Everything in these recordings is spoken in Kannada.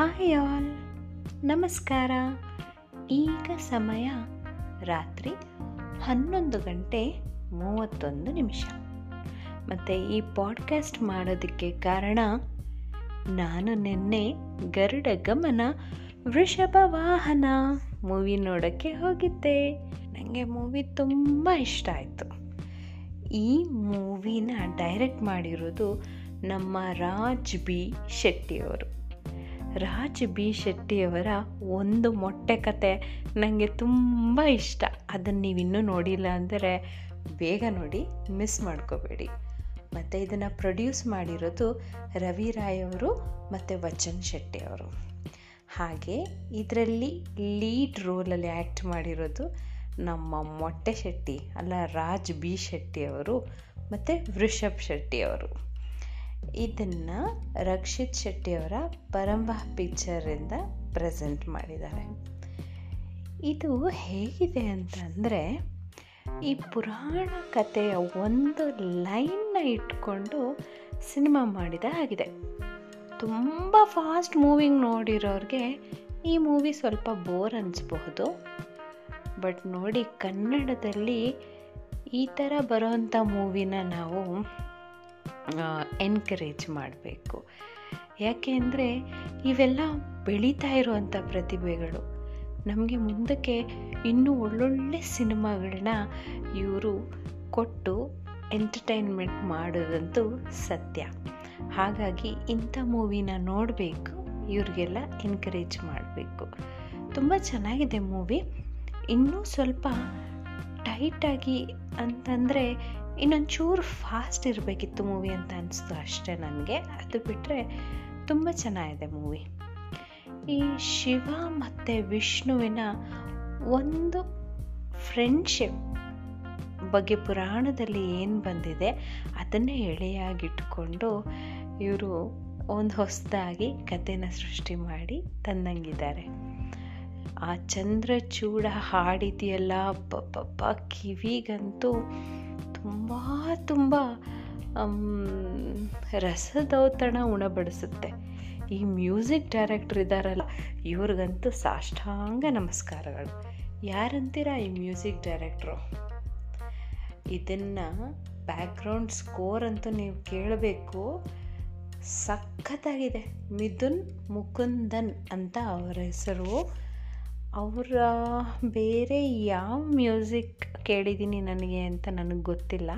Hi all. ನಮಸ್ಕಾರ. ಈಗ ಸಮಯ ರಾತ್ರಿ ಹನ್ನೊಂದು ಗಂಟೆ ಮೂವತ್ತೊಂದು ನಿಮಿಷ. ಮತ್ತು ಈ ಪಾಡ್ಕಾಸ್ಟ್ ಮಾಡೋದಕ್ಕೆ ಕಾರಣ ನಾನು ನಿನ್ನೆ ಗರುಡ ಗಮನ ವೃಷಭ ವಾಹನ ಮೂವಿ ನೋಡೋಕ್ಕೆ ಹೋಗಿದ್ದೆ. ನನಗೆ ಮೂವಿ ತುಂಬ ಇಷ್ಟ ಆಯಿತು. ಈ ಮೂವಿನ ಡೈರೆಕ್ಟ್ ಮಾಡಿರೋದು ನಮ್ಮ ರಾಜ್ ಬಿ ಶೆಟ್ಟಿಯವರು. ರಾಜ್ ಬಿ ಶೆಟ್ಟಿಯವರ ಒಂದು ಮೊಟ್ಟೆ ಕತೆ ನನಗೆ ತುಂಬ ಇಷ್ಟ. ಅದನ್ನು ನೀವು ಇನ್ನೂ ನೋಡಿಲ್ಲ ಅಂದರೆ ಬೇಗ ನೋಡಿ, ಮಿಸ್ ಮಾಡ್ಕೋಬೇಡಿ. ಮತ್ತು ಇದನ್ನು ಪ್ರೊಡ್ಯೂಸ್ ಮಾಡಿರೋದು ರವಿ ರಾಯ್ ಅವರು ಮತ್ತು ವಚನ್ ಶೆಟ್ಟಿ ಅವರು. ಹಾಗೆ ಇದರಲ್ಲಿ ಲೀಡ್ ರೋಲಲ್ಲಿ ಆ್ಯಕ್ಟ್ ಮಾಡಿರೋದು ನಮ್ಮ ಮೊಟ್ಟೆ ಶೆಟ್ಟಿ, ಅಲ್ಲ ರಾಜ್ ಬಿ ಶೆಟ್ಟಿ ಅವರು ಮತ್ತು ವೃಷಭ್ ಶೆಟ್ಟಿ ಅವರು ಇದನ್ನು ರಕ್ಷಿತ್ ಶೆಟ್ಟಿಯವರ ಪರಂಬ ಪಿಕ್ಚರಿಂದ ಪ್ರೆಸೆಂಟ್ ಮಾಡಿದ್ದಾರೆ. ಇದು ಹೇಗಿದೆ ಅಂತಂದರೆ, ಈ ಪುರಾಣ ಕಥೆಯ ಒಂದು ಲೈನ್ನ ಇಟ್ಕೊಂಡು ಸಿನಿಮಾ ಮಾಡಿದ ಆಗಿದೆ ತುಂಬ ಫಾಸ್ಟ್ ಮೂವಿಂಗ್ ನೋಡಿರೋರಿಗೆ ಈ ಮೂವಿ ಸ್ವಲ್ಪ ಬೋರ್ ಅನಿಸ್ಬಹುದು. ಬಟ್ ನೋಡಿ ಕನ್ನಡದಲ್ಲಿ ಈ ಥರ ಬರೋವಂಥ ಮೂವಿನ ನಾವು ಎನ್ಕರೇಜ್ ಮಾಡಬೇಕು. ಯಾಕೆ ಅಂದರೆ ಇವೆಲ್ಲ ಬೆಳೀತಾ ಇರುವಂಥ ಪ್ರತಿಭೆಗಳು. ನಮಗೆ ಮುಂದಕ್ಕೆ ಇನ್ನೂ ಒಳ್ಳೊಳ್ಳೆ ಸಿನಿಮಾಗಳನ್ನ ಇವರು ಕೊಟ್ಟು ಎಂಟರ್ಟೈನ್ಮೆಂಟ್ ಮಾಡೋದಂತೂ ಸತ್ಯ. ಹಾಗಾಗಿ ಇಂಥ ಮೂವಿನ ನೋಡಬೇಕು, ಇವ್ರಿಗೆಲ್ಲ ಎನ್ಕರೇಜ್ ಮಾಡಬೇಕು. ತುಂಬ ಚೆನ್ನಾಗಿದೆ ಮೂವಿ. ಇನ್ನೂ ಸ್ವಲ್ಪ ಟೈಟಾಗಿ ಅಂತಂದರೆ ಇನ್ನೊಂದು ಚೂರು ಫಾಸ್ಟ್ ಇರಬೇಕಿತ್ತು ಮೂವಿ ಅಂತ ಅನಿಸ್ತು ಅಷ್ಟೇ ನನಗೆ. ಅದು ಬಿಟ್ಟರೆ ತುಂಬ ಚೆನ್ನಾಗಿದೆ ಮೂವಿ ಈ ಶಿವ ಮತ್ತು ವಿಷ್ಣುವಿನ ಒಂದು ಫ್ರೆಂಡ್ಶಿಪ್ ಬಗ್ಗೆ ಪುರಾಣದಲ್ಲಿ ಏನು ಬಂದಿದೆ ಅದನ್ನೇ ಎಳೆಯಾಗಿಟ್ಕೊಂಡು ಇವರು ಒಂದು ಹೊಸದಾಗಿ ಕಥೆನ ಸೃಷ್ಟಿ ಮಾಡಿ ತಂದಂಗಿದ್ದಾರೆ. ಆ ಚಂದ್ರಚೂಡ ಹಾಡಿದೆಯಲ್ಲ ಕಿವಿಗಂತೂ ತುಂಬ ತುಂಬ ರಸದೌತಣ ಉಣಬಡಿಸುತ್ತೆ. ಈ ಮ್ಯೂಸಿಕ್ ಡೈರೆಕ್ಟರ್ ಇದ್ದಾರಲ್ಲ ಇವ್ರಿಗಂತೂ ಸಾಷ್ಟಾಂಗ ನಮಸ್ಕಾರಗಳು. ಯಾರಂತೀರಾ ಈ ಮ್ಯೂಸಿಕ್ ಡೈರೆಕ್ಟ್ರು? ಇದನ್ನು ಬ್ಯಾಕ್ಗ್ರೌಂಡ್ ಸ್ಕೋರ್ ಅಂತೂ ನೀವು ಕೇಳಬೇಕು. ಸಖತ್ತಾಗಿದೆ. ಮಿಥುನ್ ಮುಕುಂದನ್ ಅಂತ ಅವರ ಹೆಸರು. ಅವರ ಬೇರೆ ಯಾವ ಮ್ಯೂಸಿಕ್ ಕೇಳಿದ್ದೀನಿ ನನಗೆ ಅಂತ ನನಗೆ ಗೊತ್ತಿಲ್ಲ.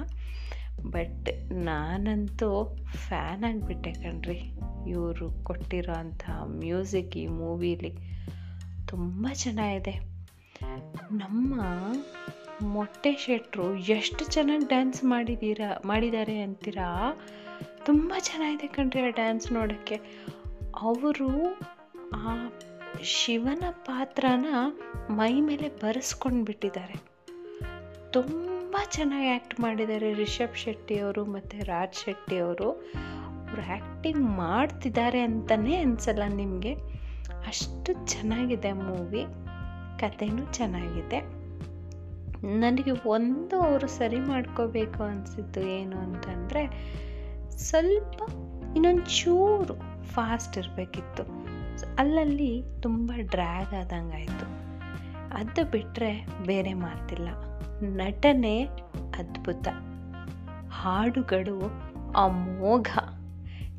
ಬಟ್ ನಾನಂತೂ ಫ್ಯಾನ್ ಆಗಿಬಿಟ್ಟೆ ಕಣ್ರಿ. ಇವರು ಕೊಟ್ಟಿರೋ ಅಂಥ ಮ್ಯೂಸಿಕ್ ಈ ಮೂವೀಲಿ ತುಂಬ ಚೆನ್ನಾಗಿದೆ. ನಮ್ಮ ಮೊಟ್ಟೆ ಶೆಟ್ರು ಎಷ್ಟು ಚೆನ್ನಾಗಿ ಡ್ಯಾನ್ಸ್ ಮಾಡಿದ್ದೀರಾ ಮಾಡಿದ್ದಾರೆ ಅಂತೀರಾ? ತುಂಬ ಚೆನ್ನಾಗಿದೆ ಕಣ್ರಿ ಆ ಡ್ಯಾನ್ಸ್ ನೋಡೋಕ್ಕೆ. ಅವರು ಆ ಶಿವನ ಪಾತ್ರನ ಮೈ ಮೇಲೆ ಬರೆಸ್ಕೊಂಡು ಬಿಟ್ಟಿದ್ದಾರೆ. ತುಂಬ ಚೆನ್ನಾಗಿ ಆ್ಯಕ್ಟ್ ಮಾಡಿದ್ದಾರೆ ರಿಷಬ್ ಶೆಟ್ಟಿ ಅವರು ಮತ್ತು ರಾಜ್ ಶೆಟ್ಟಿ ಅವರು. ಅವ್ರು ಆ್ಯಕ್ಟಿಂಗ್ ಮಾಡ್ತಿದ್ದಾರೆ ಅಂತಲೇ ಅನಿಸಲ್ಲ ನಿಮಗೆ. ಅಷ್ಟು ಚೆನ್ನಾಗಿದೆ ಮೂವಿ ಕಥೆನೂ ಚೆನ್ನಾಗಿದೆ. ನನಗೆ ಒಂದು ಅವರು ಸರಿ ಮಾಡ್ಕೋಬೇಕು ಅನಿಸಿದ್ದು ಏನು ಅಂತಂದರೆ ಸ್ವಲ್ಪ ಇನ್ನೊಂದು ಚೂರು ಫಾಸ್ಟ್ ಇರಬೇಕಿತ್ತು. ಅಲ್ಲಲ್ಲಿ ತುಂಬ ಡ್ರ್ಯಾಗ್ ಆದಂಗೆ ಆಯಿತು ಅದು ಬಿಟ್ಟರೆ ಬೇರೆ ಮಾತಿಲ್ಲ. ನಟನೆ ಅದ್ಭುತ. ಹಾಡುಗಳು ಅಮೋಘ.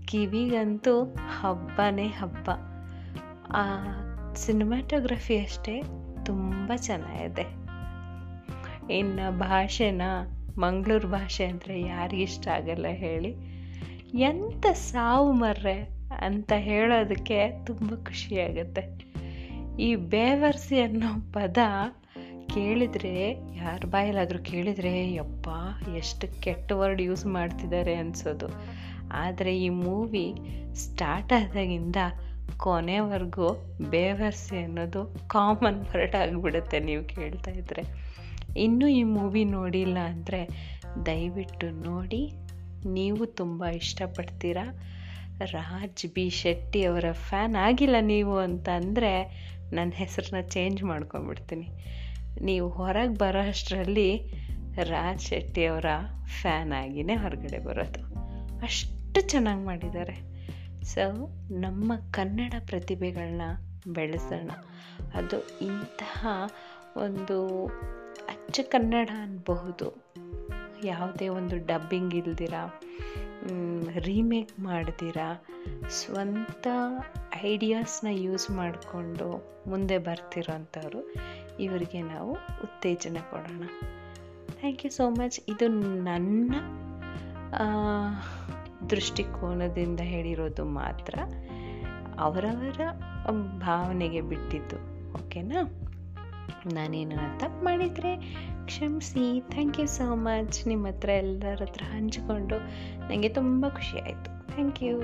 ಕಿವಿಗಂತೂ ಹಬ್ಬನೇ ಹಬ್ಬ. ಆ ಸಿನಿಮಾಟೋಗ್ರಫಿ ಅಷ್ಟೇ ತುಂಬ ಚೆನ್ನಾಗಿದೆ. ಇನ್ನು ಭಾಷೆನ, ಮಂಗಳೂರು ಭಾಷೆ ಅಂದರೆ ಯಾರಿಗಿಷ್ಟ ಆಗಲ್ಲ ಹೇಳಿ. ಎಂಥ ಸಾವು ಮರ್ರೆ. ಅಂತ ಹೇಳೋದಕ್ಕೆ ತುಂಬ ಖುಷಿಯಾಗುತ್ತೆ. ಈ ಬೇವರ್ಸಿ ಅನ್ನೋ ಪದ ಕೇಳಿದರೆ, ಯಾರ ಬಾಯಲ್ಲಾದರೂ ಕೇಳಿದರೆ, ಯಪ್ಪ, ಎಷ್ಟು ಕೆಟ್ಟ ವರ್ಡ್ ಯೂಸ್ ಮಾಡ್ತಿದ್ದಾರೆ ಅನಿಸೋದು. ಆದರೆ ಈ ಮೂವಿ ಸ್ಟಾರ್ಟ್ ಆದಾಗಿಂದ ಕೊನೆವರೆಗೂ ಬೇವರ್ಸಿ ಅನ್ನೋದು ಕಾಮನ್ ವರ್ಡ್ ಆಗಿಬಿಡುತ್ತೆ ನೀವು ಕೇಳ್ತಾ ಇದ್ರೆ. ಇನ್ನೂ ಈ ಮೂವಿ ನೋಡಿಲ್ಲ ಅಂದರೆ ದಯವಿಟ್ಟು ನೋಡಿ, ನೀವು ತುಂಬ ಇಷ್ಟಪಡ್ತೀರಾ? ರಾಜ್ ಬಿ ಶೆಟ್ಟಿ ಅವರ ಫ್ಯಾನ್ ಆಗಿಲ್ಲ ನೀವು ಅಂತ ಅಂದರೆ ನನ್ನ ಹೆಸರನ್ನ ಚೇಂಜ್ ಮಾಡ್ಕೊಂಡ್ಬಿಡ್ತೀನಿ ನೀವು ಹೊರಗೆ ಬರೋ ಅಷ್ಟರಲ್ಲಿ ರಾಜ್ ಶೆಟ್ಟಿಯವರ ಫ್ಯಾನ್ ಆಗಿನೇ ಹೊರಗಡೆ ಬರೋದು. ಅಷ್ಟು ಚೆನ್ನಾಗಿ ಮಾಡಿದ್ದಾರೆ. ಸೊ ನಮ್ಮ ಕನ್ನಡ ಪ್ರತಿಭೆಗಳನ್ನ ಬೆಳೆಸೋಣ. ಅದು ಇಂತಹ ಒಂದು ಅಚ್ಚ ಕನ್ನಡ ಅನ್ಬಹುದು. ಯಾವುದೇ ಒಂದು ಡಬ್ಬಿಂಗ್ ಇಲ್ದಿರ. ರೀಮೇಕ್ ಮಾಡ್ದಿರ ಸ್ವಂತ ಐಡಿಯಾಸ್ನ ಯೂಸ್ ಮಾಡಿಕೊಂಡು ಮುಂದೆ ಬರ್ತಿರೋಂಥವ್ರು, ಇವರಿಗೆ ನಾವು ಉತ್ತೇಜನ ಕೊಡೋಣ. ಥ್ಯಾಂಕ್ ಯು ಸೋ ಮಚ್ ಇದು ನನ್ನ ದೃಷ್ಟಿಕೋನದಿಂದ ಹೇಳಿರೋದು ಮಾತ್ರ. ಅವರವರ ಭಾವನೆಗೆ ಬಿಟ್ಟಿದ್ದು ಓಕೆನಾ ನಾನೇನು ತಪ್ಪು ಮಾಡಿದರೆ ಕ್ಷಮಿಸಿ. ಥ್ಯಾಂಕ್ ಯು ಸೋ ಮಚ್ ನಿಮ್ಮ ಹತ್ರ ಎಲ್ಲರ ಹತ್ರ ಹಂಚಿಕೊಂಡು ನನಗೆ ತುಂಬ ಖುಷಿ ಆಯಿತು. Thank you